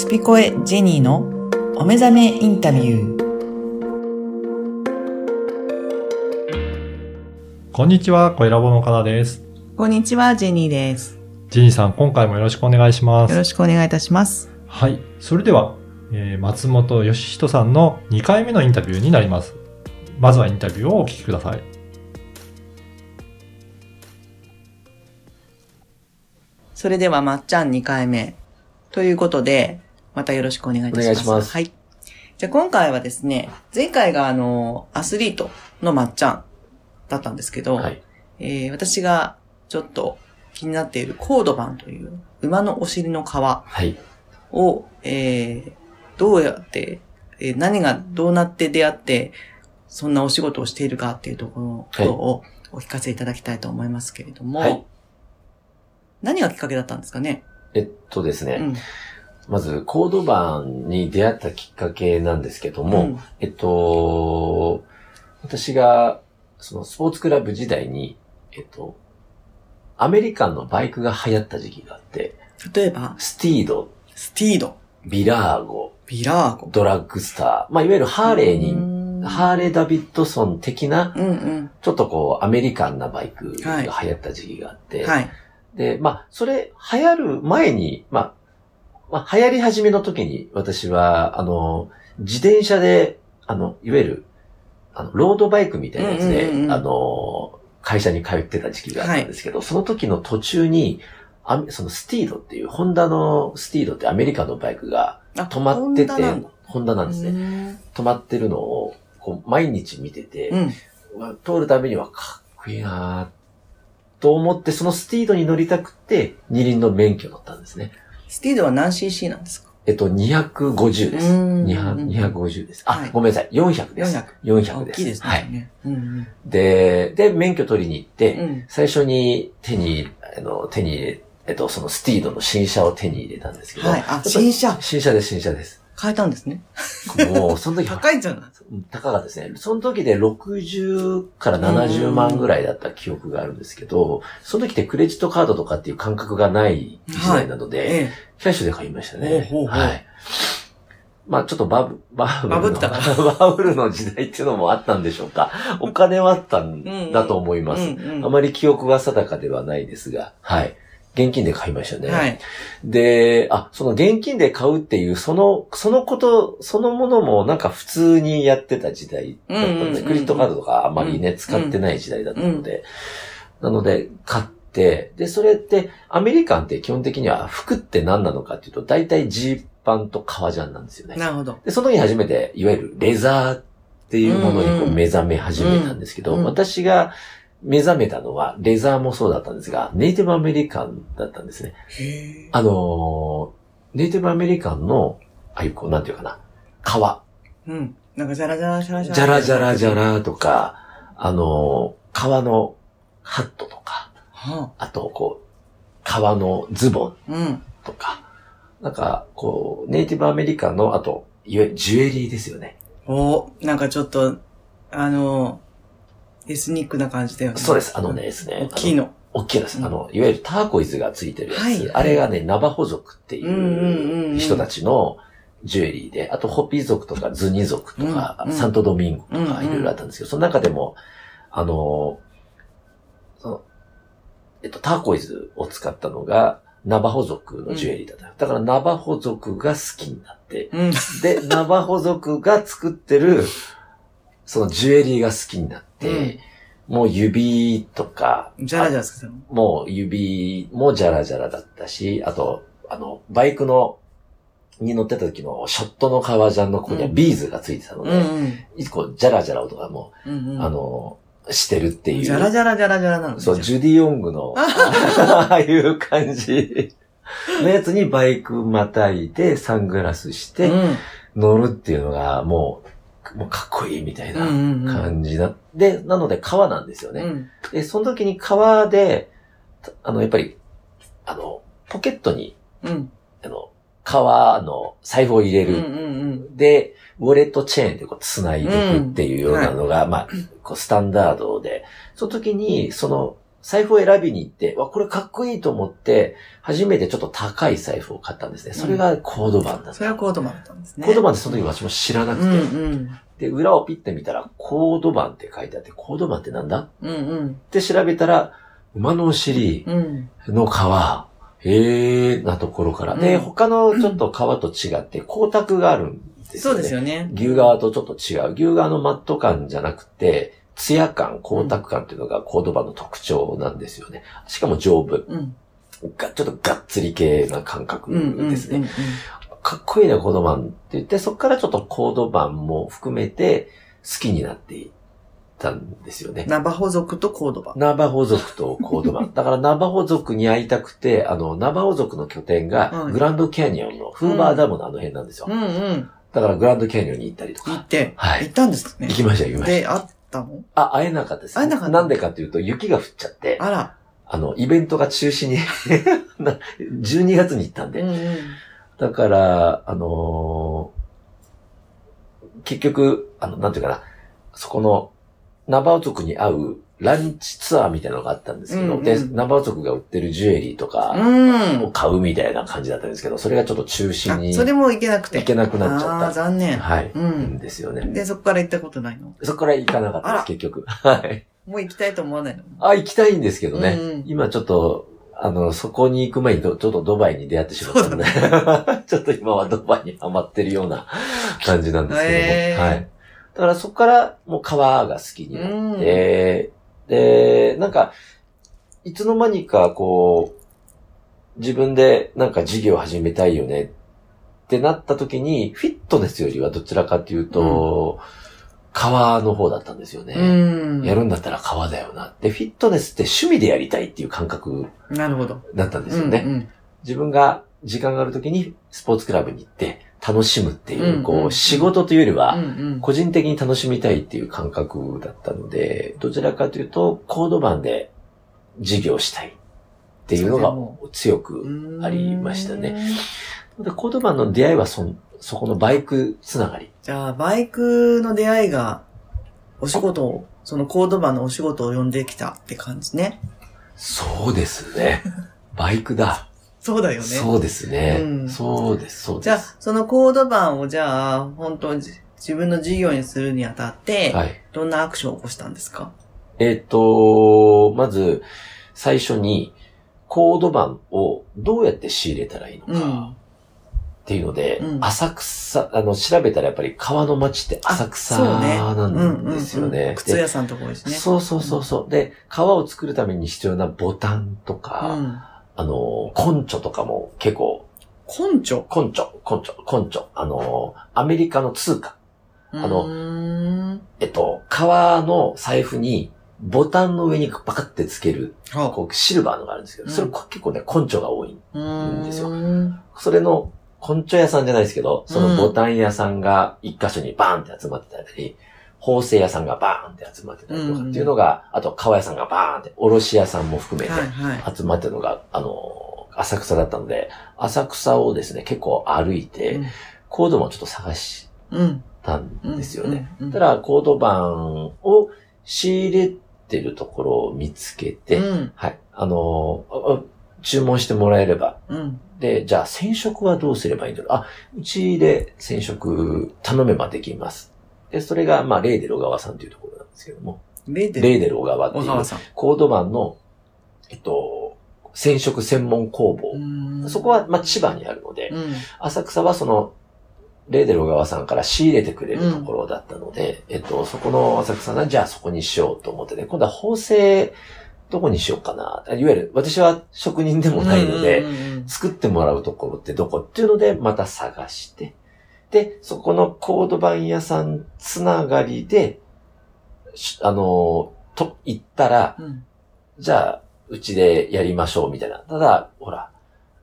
スピコエジェニーのお目覚めインタビュー。こんにちは、声ラボのかなです。こんにちは、ジェニーです。ジェニーさん、今回もよろしくお願いします。よろしくお願いいたします。はい。それでは、えー松本義人さんの2回目のインタビューになります。まずはインタビューをお聞きください。それでは、まっちゃん2回目。ということで、またよろしくお願いいたします。お願いしますはい。じゃあ今回はですね、前回があの、アスリートのまっちゃんだったんですけど、はい。えー私がちょっと気になっているコードバンという馬のお尻の皮はい。を、えーどうやって、えー何がどうなって出会って、そんなお仕事をしているかっていうところはいをお聞かせいただきたいと思いますけれども、はい何がきっかけだったんですかね？えっとですね、うん。まず、コードバンに出会ったきっかけなんですけども、うん。えっと、私が、そのスポーツクラブ時代に、えっと、アメリカンのバイクが流行った時期があって、例えば、スティード、スティード、ビラーゴ、ビラーゴ。ドラッグスター、まあ、いわゆるハーレーに、にハーレー・ダビッドソン的な、うんうん。ちょっとこう、アメリカンなバイクが流行った時期があって、はい。で、まあ、それ流行る前に、まあ、まあ、流行り始めの時に私は、あの、自転車で、あの、いわゆる、あの、ロードバイクみたいなやつで、うんうんうんあの、会社に通ってた時期があったんですけど、その時の途中に、あそのスティードっていう、ホンダのスティードってアメリカのバイクがあ止まってて、ホンダなんですね。ね。止まってるのを、こう、毎日見てて、うん。通るためにはかっこいいなぁと思って、そのスティードに乗りたくって、二輪の免許を取ったんですね。スティードは何 cc なんですか？えっと、250です。うん200 250です。あ、はいごめんなさい。400です。400 400です。大きいですね。はい。うんで、で、免許取りに行って、うん。うん。最初に手に、あの、手に入れ、えっと、そのスティードの新車を手に入れたんですけど。はい。あ、新車。新車です、新車です。変えたんですね。もう、その時、高いんじゃない？うん高かったですね。その時で60から70万ぐらいだった記憶があるんですけど、その時ってクレジットカードとかっていう感覚がない時代なので、えキャッシュで買いましたね。ほうほうはい。まあちょっとバブ、バブルの。バブったか バブルの時代っていうのもあったんでしょうか。お金はあったんだと思いえ。ます。あまり記憶は定かではないですが、はい。現金で買いましたね。はい。で、あ、その現金で買うっていう、その、そのこと、そのものもなんか普通にやってた時代だったうんで、クレジットカードとかあまりね、うん使ってない時代だったので、なので、買って、で、それって、アメリカンって基本的には服って何なのかっていうと、大体ジーパンと革ジャンなんですよね。なるほど。で、その時初めて、いわゆるレザーっていうものにこう目覚め始めたんですけど、うん私が目覚めたのは、レザーもそうだったんですが、ネイティブアメリカンだったんですね。へあのーネイティブアメリカンの、ああいうこう、なんていうかな、革。うん。なんかジャラジャラジャラジャラ。ジャラジャラジャ。ラとか、あのー革のハットとか、はあと、こう、革のズボンあ。うん。とか、なんか、こう、ネイティブアメリカンの、あと、いわゆるジュエリーですよね。おなんかちょっと、あの、エスニックな感じだよね。そうです。あのね、ですね。大きいの。大きいです。うんあの、いわゆるターコイズがついてるやつ。はいあれがね、ナバホ族ってうんうんうんういうん人たちのジュエリーで、あとホピー族とかズニ族とか、うんうんサントドミンゴとうんうんかいろいろあったんですけど、その中でも、あの、その、えっと、ターコイズを使ったのが、ナバホ族のジュエリーだった。だからナバホ族が好きになって、うん。で、ナバホ族が作ってる、そのジュエリーが好きになって、もう指とか、ジャラジャラするの？もう指もジャラジャラだったし、あと、あの、バイクの、に乗ってた時のショットの革ジャンのここにはビーズがついてたので、うんうん。いつこう、ジャラジャラ音がもうんうう、ん。あの、してるっていう。ジャラジャラジャラジャラなのねそう、じゃジュディ・オングの、ああいう感じのやつにバイクまたいで、サングラスして。乗るっていうのが、もう、もうかっこいいみたいなうんうんうん感じな。で、なので革なんですよね。うん。で、その時に革で、たあの、やっぱり、あの、ポケットに、うん。あの、革の財布を入れうんうる。んで、ウォレットチェーンでこう繋いでいくっていうようなのが、まあ、こうスタンダードで、その時に、その、財布を選びに行って、わ、これかっこいいと思って、初めてちょっと高い財布を買ったんですね。それがコードバンだった。それはコードバンだったんですね。コードバンってその時私も知らなくて、うんうん。で、裏をピッて見たら、コードバンって書いてあって、コードバンってなんだ？っうんうん。て調べたら、馬のお尻うん。の皮、へーなところから。で、うん他のちょっと皮と違って、光沢があるんですよね。そうですよね。牛側とちょっと違う。牛側のマット感じゃなくて、ツヤ感、光沢感っていうのがコードバンの特徴なんですよね。しかも丈夫。うん。がちょっとがっつり系な感覚。ですね。かっこいいな、コードバンって言って、そこからちょっとコードバンも含めて好きになっていったんですよね。ナバホ族とコードバン。ナバホ族とコードバン。だからナバホ族に会いたくて、あの、ナバホ族の拠点がはいグランドキャニオンのフーバーダムのあの辺なんですよ。うんうん。だからグランドキャニオンに行ったりとか。行って、はい行ったんですね行。きました、行きました。で、会ったの？あ、会えなかったです。会えなかったなんでかっていうと、雪が降っちゃって、あら。あの、イベントが中止に な、12月に行ったんで。うんうん。だから、あのー結局、あの、なんていうかな、そこの、ナバオ族に会うランチツアーみたいなのがあったんですけど、うんうんで、ナバオ族が売ってるジュエリーとかうん。を買うみたいな感じだったんですけど、それがちょっと中止にあ、それも行けなくて。行けなくなっちああー、ゃった。残念。はい。うんですよね。で、そこから行ったことないの？そこから行かなかったです、結局。はい。もう行きたいと思わないの？あ、行きたいんですけどね。うんうん今ちょっと、あの、そこに行く前にどちょっとドバイに出会ってしまったので、ちょっと今はドバイにハマってるような感じなんですけども。へーはい。だからそこからもう川が好きになって、で、なんか、いつの間にかこう、自分でなんか事業始めたいよねってなった時に、フィットネスよりはどちらかというと、川の方だったんですよね。うん。やるんだったら川だよな。で、フィットネスって趣味でやりたいっていう感覚なるほど。だったんですよね。うんうん自分が時間がある時にスポーツクラブに行って楽しむっていう、こう、仕事というよりは、個人的に楽しみたいっていう感覚だったので、どちらかというと、コード版で事業したいっていうのが強くありましたね。でコード版の出会いはそん、そこのバイクつながり。じゃあ、バイクの出会いが、お仕事を、そのコードバンのお仕事を呼んできたって感じね。そうですね。バイクだ。そうだよね。そうですね。うんそうです、そうです。じゃあ、そのコードバンをじゃあ、本当に自分の事業にするにあたって、はい。どんなアクションを起こしたんですか？えっ、と、まず、最初に、コード版をどうやって仕入れたらいいのかうん。っていうので、うん浅草、あの、調べたらやっぱり川の町って浅草なんですようんうんうんね。靴屋さんとこですね。そうそうそうそう。で、革を作るために必要なボタンとうか、ん。あの、根拠とかも結構、根拠？根拠、根拠、根拠、あの、アメリカの通貨。あのの、えっと、革の財布にボタンの上にパカってつける、はこう、シルバーのがあるんですけど、それうん結構ね、根拠が多い。うんですよ。うん。それの根拠屋さんじゃないですけど、そのボタン屋さんが一箇所にバーンって集まってたり、縫製屋さんがバーンって集まってたりとかっていうのが、あと革屋さんがバーンって、卸屋さんも含めてはいはい。集まってるのが、あの、浅草だったので、浅草をですね、結構歩いて、うんコードもちょっと探したうん。んですよね。うん。ただ、コード版を仕入れてるところを見つけて、うん。はい。あの注文してもらえれば。うん。で、じゃあ染色はどうすればいいんだろう。あ、うちで染色頼めばできます。で、それが、まあ、レーデル小川さんというところなんですけども、レーデル？レーデル小川っていう。コード版の、えっと、染色専門工房。うんそこは、まあ、千葉にあるので、うん。浅草はその、レーデル小川さんから仕入れてくれるところだったので、えっと、そこの浅草が、じゃあそこにしようと思ってね、今度は縫製、どこにしようかな。いわゆる、私は職人でもないので、うんうんうん作ってもらうところってどこっていうので、また探して、で、そこのコード版屋さんつながりで、しあの、と、行ったら、うん。じゃあ、うちでやりましょうみたいな。ただ、ほら、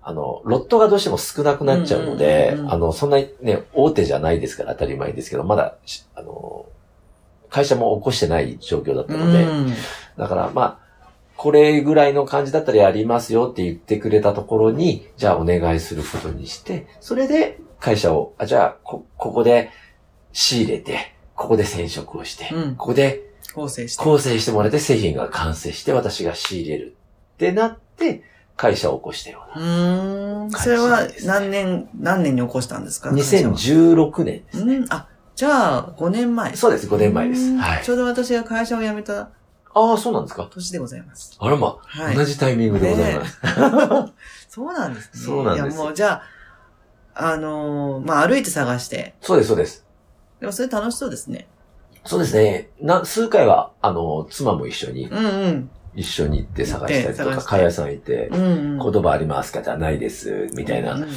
あの、ロットがどうしても少なくなっちゃうので、うんうんうん。うんあの、そんなにね、大手じゃないですから当たり前ですけど、まだし、あの、会社も起こしてない状況だったので、うん。だから、まあ、これぐらいの感じだったらやりますよって言ってくれたところに、じゃあお願いすることにして、それで会社を、あ、じゃあ、こ、ここで仕入れて、ここで染色をして、うんここで構成して。構成してもらって製品が完成して私が仕入れるってなって、会社を起こしたよううな。ーん。それは何年、何年に起こしたんですか？会社は2016年ですね。うん。あ、じゃあ、5年前。そうです、5年前です。うんはいちょ。うど私が会社を辞めたああ、そうなんですか？年でございます。あらま、はい。同じタイミングでございます。そうなんですね。そうなんですいや、もうじゃあ、あのーまあ、歩いて探して。そうです、そうです。でもそれ楽しそうですね。そうですね。な、数回は、あの、妻も一緒に、うんうん。一緒に行って探したりとか、会屋さん行って、うんうん。言葉ありますかじゃないです、みたいなうんうんう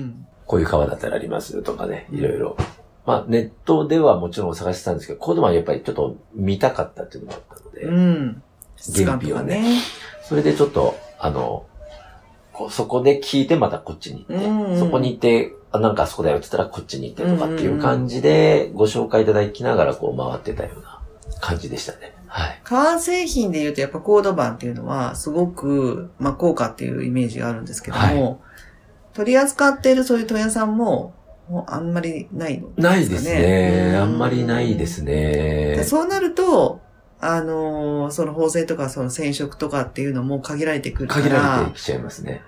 んこういう川だったらありますとかね、いろいろ。まあ、ネットではもちろん探してたんですけど、コードマンはやっぱりちょっと見たかったっていうのもあったので、うん。うん。原費をねそれでちょっと、あの、こうそこで聞いてまたこっちに行って、うんうんそこに行って、あ、なんかあそこだよって言ったらこっちに行ってとかっていう感じで、ご紹介いただきながらこう回ってたような感じでしたね。はい。革製品で言うとやっぱコードバンっていうのはすごく、まあ、高価っていうイメージがあるんですけども、取り扱っているそういう問屋さんも、もうあんまりないの、ないですね。うんあんまりないですねで。そうなると、あのーその縫製とかその染色とかっていうのも限られてくるから。限られてきちゃいますね。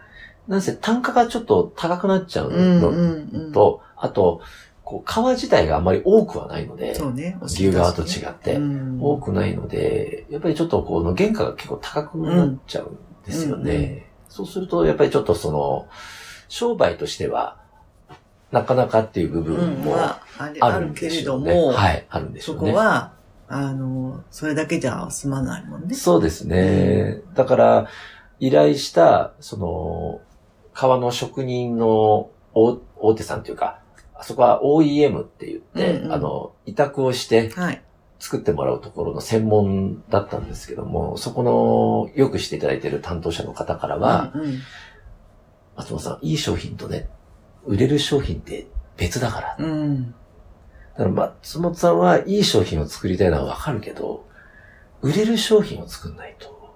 なんせ単価がちょっと高くなっちゃううんのうんうん。と、あと、こう、革自体があまり多くはないので、そうね。牛革と違ってうん多くないので、やっぱりちょっとこの原価が結構高くなっちゃうんですよね。うんうんそうすると、やっぱりちょっとその、商売としては、なかなかっていう部分うん、もはあるんあるけれでしょうね。ども、はい、あるんでしょそうね。こは、あの、それだけじゃ済まないもんね。そうですね。だから、依頼した、その、革の職人の大大手さんというか、あそこは OEM って言って、うんうんあの、委託をしてはい。作ってもらうところの専門だったんですけども、そこの、よくしていただいている担当者の方からは、うんうん松本さん、いい商品とね、売れる商品って別だから。うん。だから松本さんはいい商品を作りたいのはわかるけど、売れる商品を作んないと、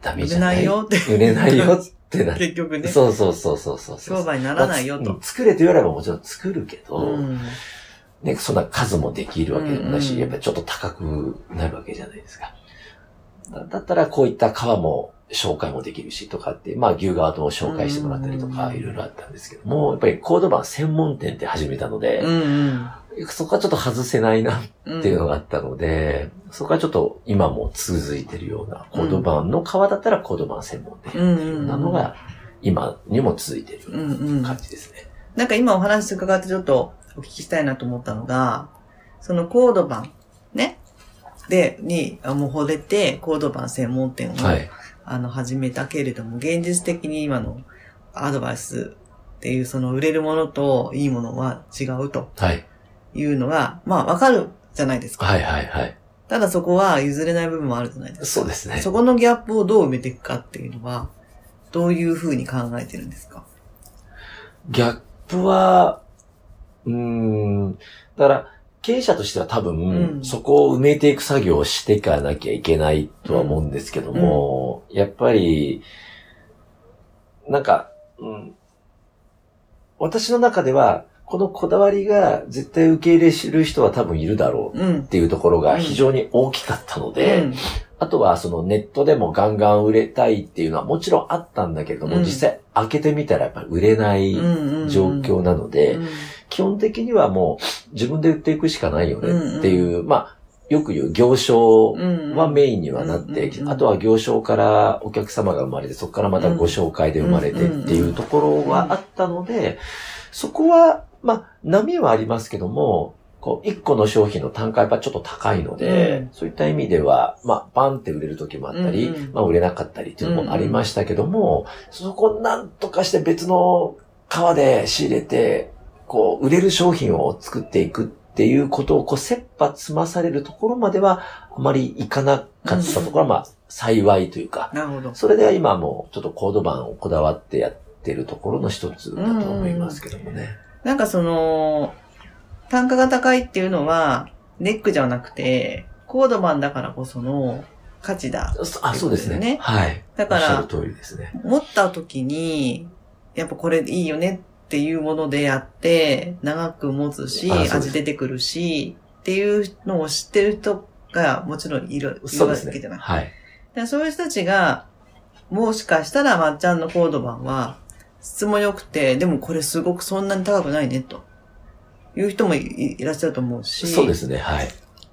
ダメ売れじゃなないいよって。売れないよってなって。結局ね。そうそうそうそうそうそう。商売にならないよとまあ。つ作れと言わればもちろん作るけど、うん。ね、そんな数もできるわけでもないし、うんうんやっぱりちょっと高くなるわけじゃないですか。だだったらこういった革も紹介もできるしとかって、まあ牛側とも紹介してもらったりとか、うんいろいろあったんですけども、やっぱりコード版専門店って始めたので、うんそこはちょっと外せないなうん。っていうのがあったので、そこはちょっと今も続いてるような、コード版の革だったらコード版専門店っていうようなのが、今にも続いてるうんうん。感じですね。なんか今お話伺ってちょっとお聞きしたいなと思ったのが、そのコード版、ね。で、に、あもう惚れて、コード版専門店を、はい。あの、始めたけれども、現実的に今のアドバイスっていう、その売れるものといいものは違うとはい。いうのが、まあわかるじゃないですか。はいはいはい。ただそこは譲れない部分もあるじゃないですか。そうですね。そこのギャップをどう埋めていくかっていうのは、どういうふうに考えてるんですか？ギャップは、うーん、だから、経営者としては多分、うん。そこを埋めていく作業をしていかなきゃいけないとは思うんですけども、やっぱり、なんか、うん、私の中では、このこだわりが絶対受け入れる人は多分いるだろううん。っ。ていうところが非常に大きかったので、うん。あとはそのネットでもガンガン売れたいっていうのはもちろんあったんだけれども、うん。実際開けてみたらやっぱり売れない状況なので、うん基本的にはもう自分で売っていくしかないよねっていう、まあ、よく言う行商はメインにはなって、うんうんあとは行商からお客様が生まれて、そこからまたご紹介で生まれてっていうところはあったので、そこは、まあ、波はありますけども、こう、一個の商品の単価やっぱちょっと高いので、うん。そういった意味では、まあ、バンって売れる時もあったり、うんうんまあ、売れなかったりっていうのもありましたけども、そこをなんとかして別の革で仕入れて、こう、売れる商品を作っていくっていうことを、こう、切羽詰まされるところまでは、あまりいかなかったところは、まあ、幸いというか、なるほど。それでは今はもう、ちょっとコード版をこだわってやってるところの一つだと思いますけどもね。なんかその、単価が高いっていうのは、ネックじゃなくて、コードマンだからこその価値だ。そあ、そうですね。ねはい。だからおっしゃる、通りですね。持った時に、やっぱこれいいよねっていうものでやって、長く持つし、味出てくるし、っていうのを知ってる人がもちろんいる、いるそうですねわけじゃない。。はい。でそういう人たちが、もしかしたらまっちゃんのコード版は、質も良くて、でもこれすごくそんなに高くないね、と。いう人もいいらっしゃると思うし。そうですね。はい。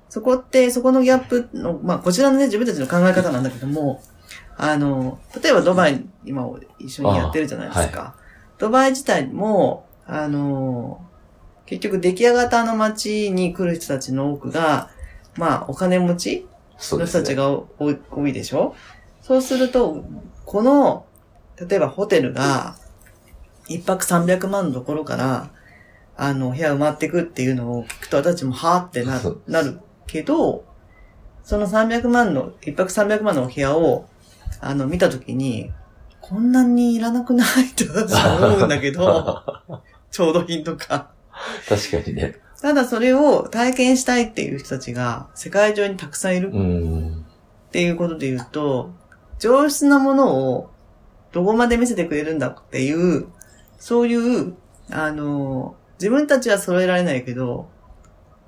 そこって、そこのギャップの、まあ、こちらのね、自分たちの考え方なんだけども、あの、例えばドバイ、今一緒にやってるじゃないですか。ドバイ自体も、あの、結局出来上がったあの街に来る人たちの多くが、まあ、お金持ちの人たち。が多いでしょ？そうすると、この、例えばホテルが、一泊300万のところから、あの、部屋埋まってくっていうのを聞くと、私たちもはーってななるけど、その300万の、一泊300万のお部屋を、あの、見たときに、こんなにいらなくない？と私は思うんだけど、調度品とか。確かにね。ただそれを体験したいっていう人たちが世界中にたくさんいるうん。っていうことで言うと、上質なものをどこまで見せてくれるんだっていう、そういう、あの、自分たちは揃えられないけど、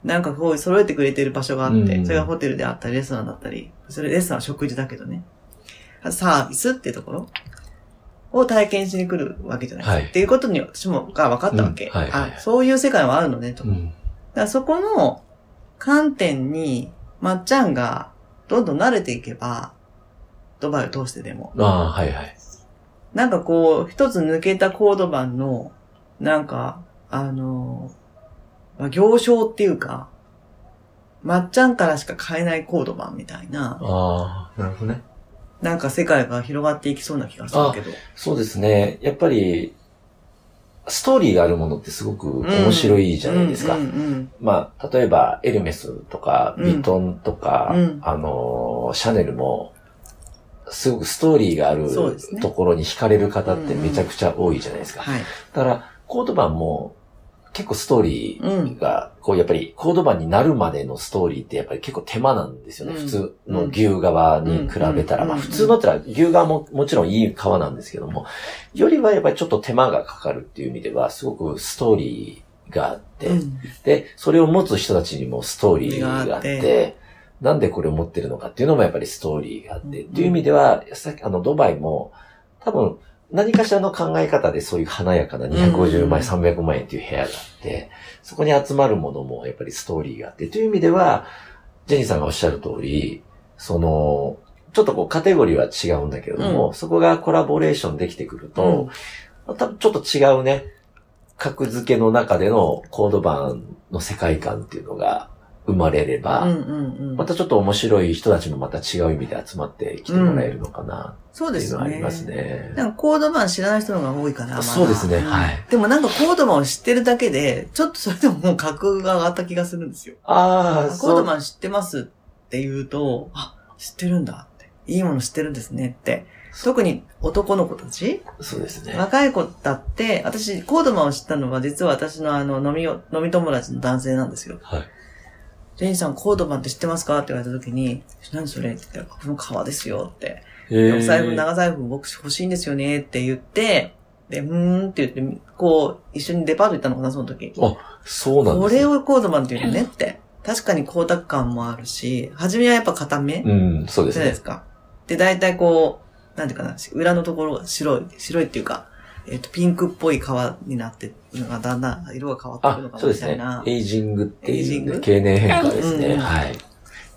なんかこう揃えてくれてる場所があって、うんそれがホテルであったり、レストランだったり、それレストランは食事だけどね。あとサービスっていうところを体験しに来るわけじゃないですか。はいっていうことに私もが分かったわけ。うんはいはいあ、そういう世界はあるのね、と。うん。だからそこの観点に、まっちゃんがどんどん慣れていけば、ドバイを通してでも。ああ、はいはい。なんかこう、一つ抜けたコード版の、なんか、あの、まあ、行商っていうか、まっちゃんからしか買えないコード版みたいな、ああ、なるほどね。なんか世界が広がっていきそうな気がするけど。そうですね。やっぱり、ストーリーがあるものってすごく面白いじゃないですか。うんうんまあ、例えば、エルメスとか、うんビトンとか、うんあのー、シャネルも、すごくストーリーがあるところに惹かれる方ってめちゃくちゃ多いじゃないですか。はい。だから、コード版も、結構ストーリーが、こうやっぱりコード版になるまでのストーリーってやっぱり結構手間なんですよね。うん。普通の牛側に比べたら。うん。まあ普通のってのは牛側ももちろんいい革なんですけども、よりはやっぱりちょっと手間がかかるっていう意味では、すごくストーリーがあって、うん。で、それを持つ人たちにもストーリーがあって、なんでこれを持ってるのかっていうのもやっぱりストーリーがあって、うんっていう意味では、さっきあの、ドバイも、多分、何かしらの考え方でそういう華やかな250万円、300万円っていう部屋があって、そこに集まるものもやっぱりストーリーがあって、という意味では、ジェニーさんがおっしゃる通り、その、ちょっとこうカテゴリーは違うんだけれども、うそこがコラボレーションできてくると、多分ちょっと違うね、格付けの中でのコード版の世界観っていうのが生まれれば、またちょっと面白い人たちもまた違う意味で集まってきてもらえるのかなそうっていうのはありですね。ますね。なんかコード版知らない人の方が多いかな。まだそうですねんはいでもなんかコード版を知ってるだけで、ちょっとそれでももう格が上がった気がするんですよ。ああ、コー。ド版知ってますって言うと、あ、知ってるんだって。いいもの知ってるんですねって。特に男の子たち？そうですね。若い子だって、私、コードマンを知ったのは実は私のあの、飲みを、飲み友達の男性なんですよ。はい。ジェニーさん、コードマンって知ってますか？って言われた時に、何それ？って言ったら、この革ですよって。えお財布、長財布僕欲しいんですよねって言って、で、うーんって言って、こう、一緒にデパート行ったのかな、その時。あそうなんこですね。れをコードマンって言うのねって。確かに光沢感もあるし、初めはやっぱ固めうん、そうですねです。か。で、大体こう、なんていうかな、裏のところが白い、白いっていうか、えっ、と、ピンクっぽい革になってるのがだんだん色が変わってくるのあか、そうですねもみたいな。。エイジングっていう、エイジング？ね、経年変化ですね。うんはい。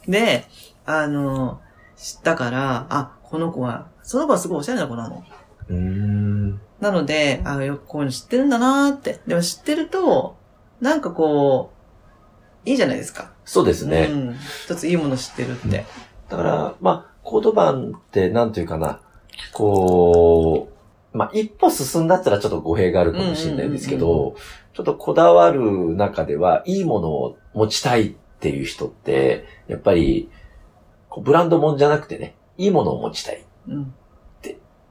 で、あの、知ったから、あ、この子は、その子はすごいおしゃれな子なの。うーん。なので、あ、よくこういうの知ってるんだなーって。でも知ってると、なんかこう、いいじゃないですか。そうですね。うん。一ついいもの知ってるって。だから、まあ、コード版ってなんていうかな、こう、まあ、一歩進んだったらちょっと語弊があるかもしれないですけうんど、ちょっとこだわる中では、いいものを持ちたいっていう人って、やっぱり、こうブランドもんじゃなくてね、いいものを持ちたい。うん。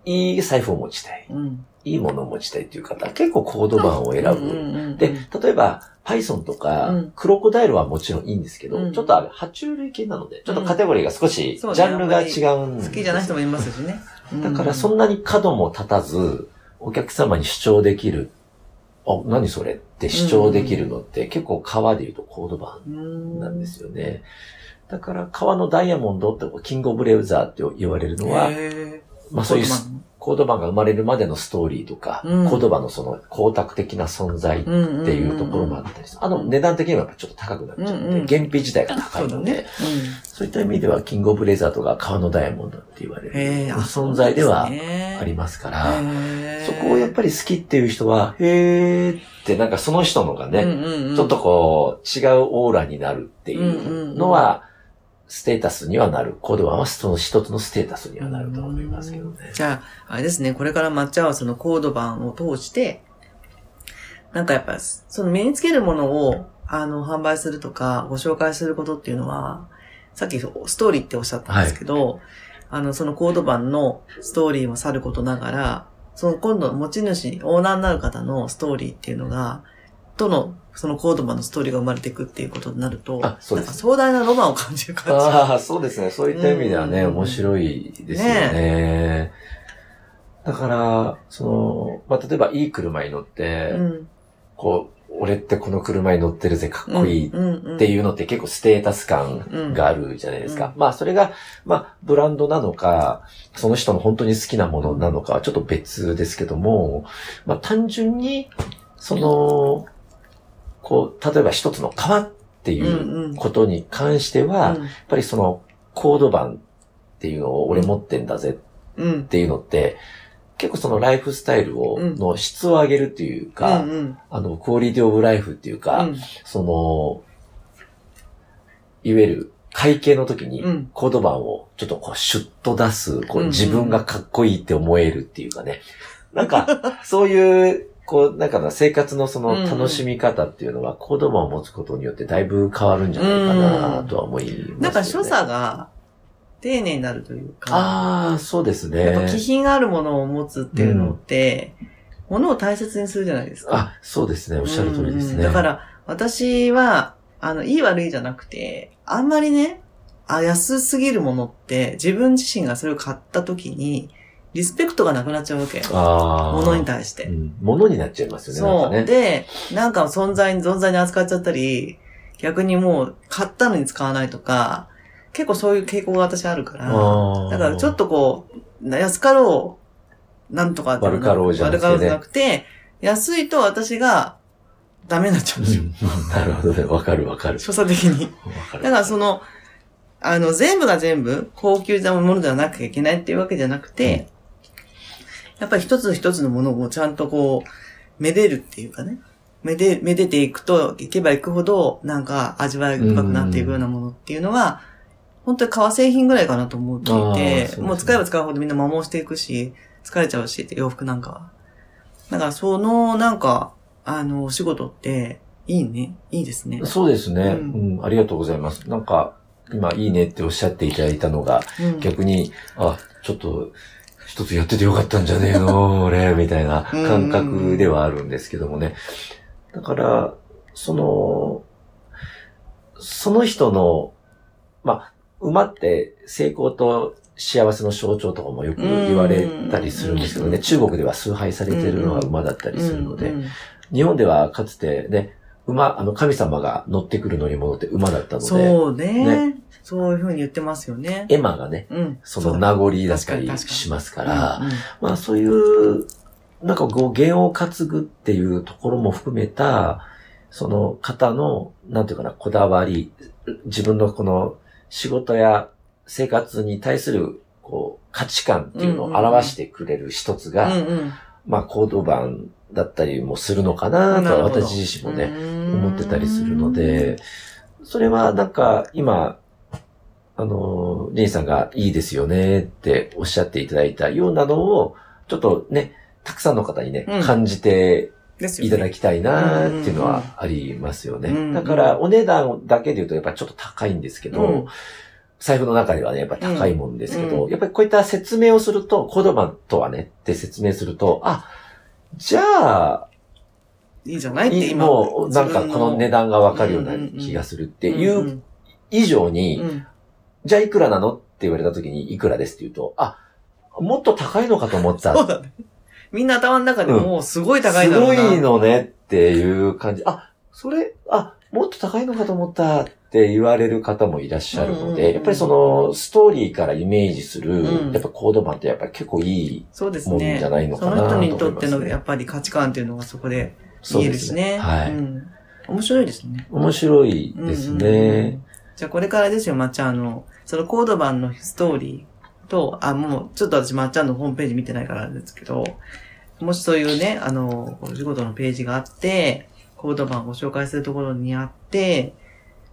いい財布を持ちたい。うん。いいものを持ちたいっていう方、結構コード版を選ぶ。で、例えば、Python とか、うんクロコダイルはもちろんいいんですけど、うんちょっとあれ、爬虫類系なので、ちょっとカテゴリーが少し、ジャンルが違うんです好きじゃない人もいますしね。だからその、んなに角も立たず、お客様に主張できる、あ、何それって主張できるのって結構革で言うとコード版うんなんですよね。だから、川のダイヤモンドって、キングオブレウザーって言われるのは、へまあそういうコードマンコードバンが生まれるまでのストーリーとか、うん。コードバンのその光沢的な存在っうんうんうんていうところもあったりする。あの値段的にはやっぱちょっと高くなっちゃって、うんうん。原費自体が高いので、そうだね。そういった意味では、キングオブレザーとか川のダイヤモンドって言われる存在ではありますから、へそこをやっぱり好きっていう人は、へーってなんかその人のがね、うんうんうん。ちょっとこう、違うオーラになるっていうのは、ステータスにはなる。コードワンはその一つのステータスにはなると思いますけどね。じゃあ、あれですね、これから抹茶はそのコード版を通して、なんかやっぱ、その身につけるものを、あの、販売するとか、ご紹介することっていうのは、さっきストーリーっておっしゃったんですけど、あの、そのコード版のストーリーもさることながら、その今度持ち主、オーナーになる方のストーリーっていうのが、との、そのコード版のストーリーが生まれていくっていうことになると、あそうですなんか壮大なロマンを感じる感じ。ああ、そうですね。そういった意味ではね、うん面白いですよね。だから、その、まあ、例えばいい車に乗って、うん。こう、俺ってこの車に乗ってるぜ、かっこいいっっていうのって結構ステータス感があるじゃないですか。まあそれが、まあブランドなのか、その人の本当に好きなものなのかはちょっと別ですけども、まあ単純に、その、こう、例えば一つの革っていうことに関しては、やっぱりそのコード版っていうのを俺持ってんだぜうん。っていうのって、結構そのライフスタイルを、うんの質を上げるっていうか、うんうん。あの、クオリティオブライフっていうか、うん。その、いわゆる会計の時にうん。コード版をちょっとこうシュッと出す、こうんうん。う自分がかっこいいって思えるっていうかね。なんか、そういう、こう、なんかな生活のその楽しみ方っていうのは、コード版を持つことによってだいぶ変わるんじゃないかなとは思います、ねなんか所作が丁寧になるというか、ああ、そうですね。やっぱ気品があるものを持つっていうのって、ものを大切にするじゃないですか。あ、そうですね。おっしゃる通りですね。うんだから、私は、あの、いい悪いじゃなくて、あんまりね、あ、安すぎるものって、自分自身がそれを買った時に、リスペクトがなくなっちゃうわけ。ああ。物に対して。うん。物になっちゃいますよね。そう。ね。で、なんか存在に、存在に扱っちゃったり、逆にもう買ったのに使わないとか、結構そういう傾向が私あるから、だからちょっとこう、安かろう、なんとかって悪かろうじゃなくてね悪かろうじゃなくて、安いと私がダメになっちゃうんですよ。うん なるほどね。わかるわかる。所作的に。だからその、あの、全部が全部高級なものではなきゃいけないっていうわけじゃなくて、やっぱり一つ一つのものをちゃんとこう、めでるっていうかね。めで、めでていくと、いけばいくほど、なんか味わい深くなっていくようなものっていうのは、本当に革製品ぐらいかなと思っていて、もう使えば使うほどみんな摩耗していくし、疲れちゃうし洋服なんかは。だからその、なんか、あの、お仕事って、いいね。いいですね。そうですね、ううんん。ありがとうございます。なんか、今いいねっておっしゃっていただいたのが、うん逆に、あ、ちょっと、一つやっててよかったんじゃねえの、俺、みたいな感覚ではあるんですけどもね。だから、その、その人の、まあ、馬って成功と幸せの象徴とかもよく言われたりするんですけどね、うん。中国では崇拝されてるのは馬だったりするので、日本ではかつてね、馬、あの神様が乗ってくる乗り物って馬だったので、そうね。そういうふうに言ってますよね。エマがね、うん。その名残だったりしますから、まあそういう、なんかこう、弦を担ぐっていうところも含めた、その方の、なんていうかな、こだわり、自分のこの仕事や生活に対する、こう、価値観っていうのを表してくれる一つが、まあ、コード版だったりもするのかなとは私自身もね、思思ってたりするので、、それはなんか今、あの、リンさんがいいですよねっておっしゃっていただいたようなのを、ちょっとね、たくさんの方にね、うん。感じていただきたいなっていうのはありますよね。うん。だから、お値段だけで言うとやっぱりちょっと高いんですけど、うん。財布の中ではね、やっぱり高いもんですけど、うん。やっぱりこういった説明をすると、コードマンとはね、って説明すると、あ、じゃあ、いいじゃないって今。もう、なんかこの値段がわかるような気がするっていううん以上に、うんじゃあいくらなのって言われた時にいくらですって言うと、あ、もっと高いのかと思ってた。そうだね。みんな頭の中でもうすごい高いだろうな。すごいのねっていう感じ。あ、それ、あ、もっと高いのかと思ったっって言われる方もいらっしゃるので、やっぱりそのストーリーからイメージする、うんやっぱコード版ってやっぱり結構いいそうですもんじねゃ。ないのかそなと思います、ね。の人にとってのやっぱり価値観っていうのがそこで見えるしね。はい、うん。面白いですね。面白いですうんうんうんね。じゃあこれからですよ、まっちゃんの、そのコード版のストーリーと、あ、もう、ちょっと私まっちゃんのホームページ見てないからですけど、もしそういうね、あの、お仕事のページがあって、コード版をご紹介するところにあって、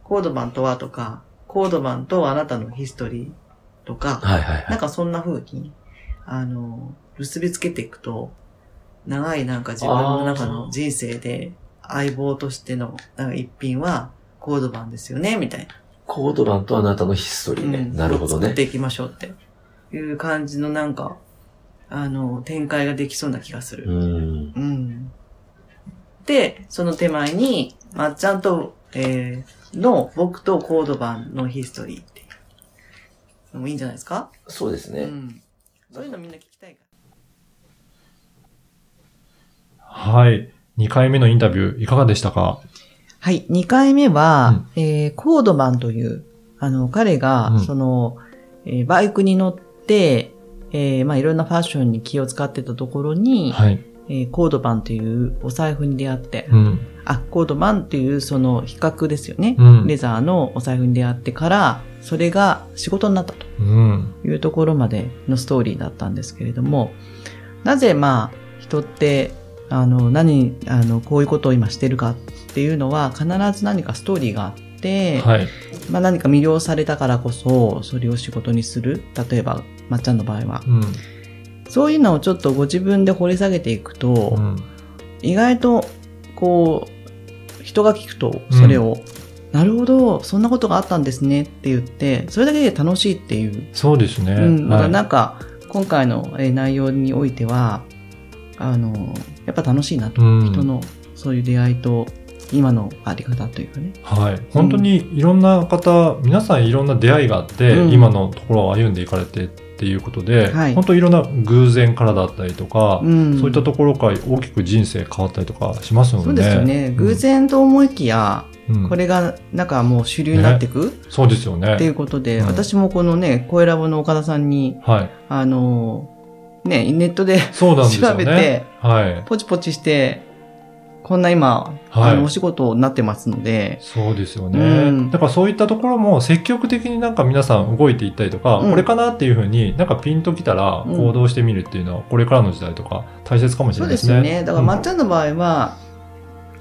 コード版とはとか、コード版とあなたのヒストリーとか、はいはいはい。なんかそんな風に、あの、結びつけていくと、長いなんか自分の中の人生で相棒としてのなんか一品はコード版ですよね、みたいな。コード版とあなたのヒストリーね。うんなるほどね。作っていきましょうっていう感じのなんか、あの、展開ができそうな気がする。うん。うん。で、その手前に、まっちゃんと、えー、の僕とコード版のヒストリーっていうのもいいんじゃないですか？そうですね。うん。そういうのみんな聞きたいから。はい。2回目のインタビューいかがでしたか？はい。2回目は、えー、コードマンという、あの、彼が、うんその、えーバイクに乗って、えーまあ、いろんなファッションに気を使ってたところに、はい。えーコードバンというお財布に出会って、うん。あ、コードマンっていうその比較ですよね。うんレザーのお財布に出会ってから、それが仕事になったとうん。いうところまでのストーリーだったんですけれども、なぜまあ、人って、あの、何、あの、こういうことを今してるかっていうのは、必ず何かストーリーがあって、はい。まあ何か魅了されたからこそ、それを仕事にする。例えば、まっちゃんの場合は。うん。そういうのをちょっとご自分で掘り下げていくと、うん。意外と、こう、人が聞くと、それを、なるほど、そんなことがあったんですねって言って、それだけで楽しいっていう。そうですね。うん。だかなんか、今回のえー内容においては、あの、やっぱ楽しいなと。うん人の、そういう出会いと、今のあり方というかね。はい。本当にいろんな方、皆さんいろんな出会いがあって、うん今のところを歩んでいかれてっていうことで、はい本当いろんな偶然からだったりとか、うん。そういったところから大きく人生変わったりとかしますので、そうですよね。偶然と思いきや、うんこれが、なんかもう主流になっていく、そうですよね。っていうことで、うん私もこのね、声ラボの岡田さんに、はい。あの、ね、ネットで。調べて、はい。ポチポチして、こんな今、はいあの、お仕事になってますので、そうですよね。うんだからそういったところも積極的になんか皆さん動いていったりとか、うんこれかなっていうふうになんかピンときたらうん行動してみるっていうのは、これからの時代とか大切かもしそうれないですね。ですよね。だから、うんまっちゃんの場合は、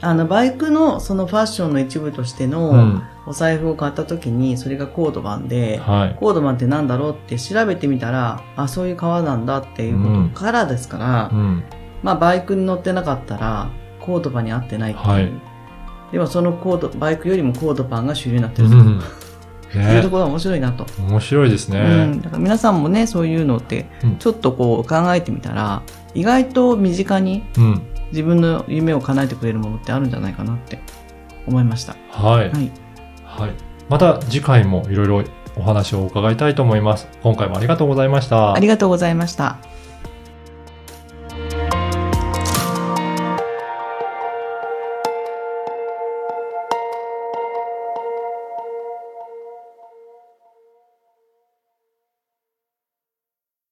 あの、バイクのそのファッションの一部としてうのん。お財布を買った時に、それがコードバンで、はい。コードバンってなんだろうって調べてみたら、あ、そういう革なんだっていうことからですから、うん。まあ、バイクに乗ってなかったら、コードパンに合ってないっていう。はいでも、そのコード、バイクよりもコードパンが主流になってると、うん。いうねところが面白いなと。面白いですね。うん。だから皆さんもね、そういうのってうん、ちょっとこう考えてみたら、意外と身近にうん。自分の夢を叶えてくれるものってあるんじゃないかなって思いました。はい。はい。はい。また次回もいろいろお話を伺いたいと思います。今回もありがとうございました。ありがとうございました。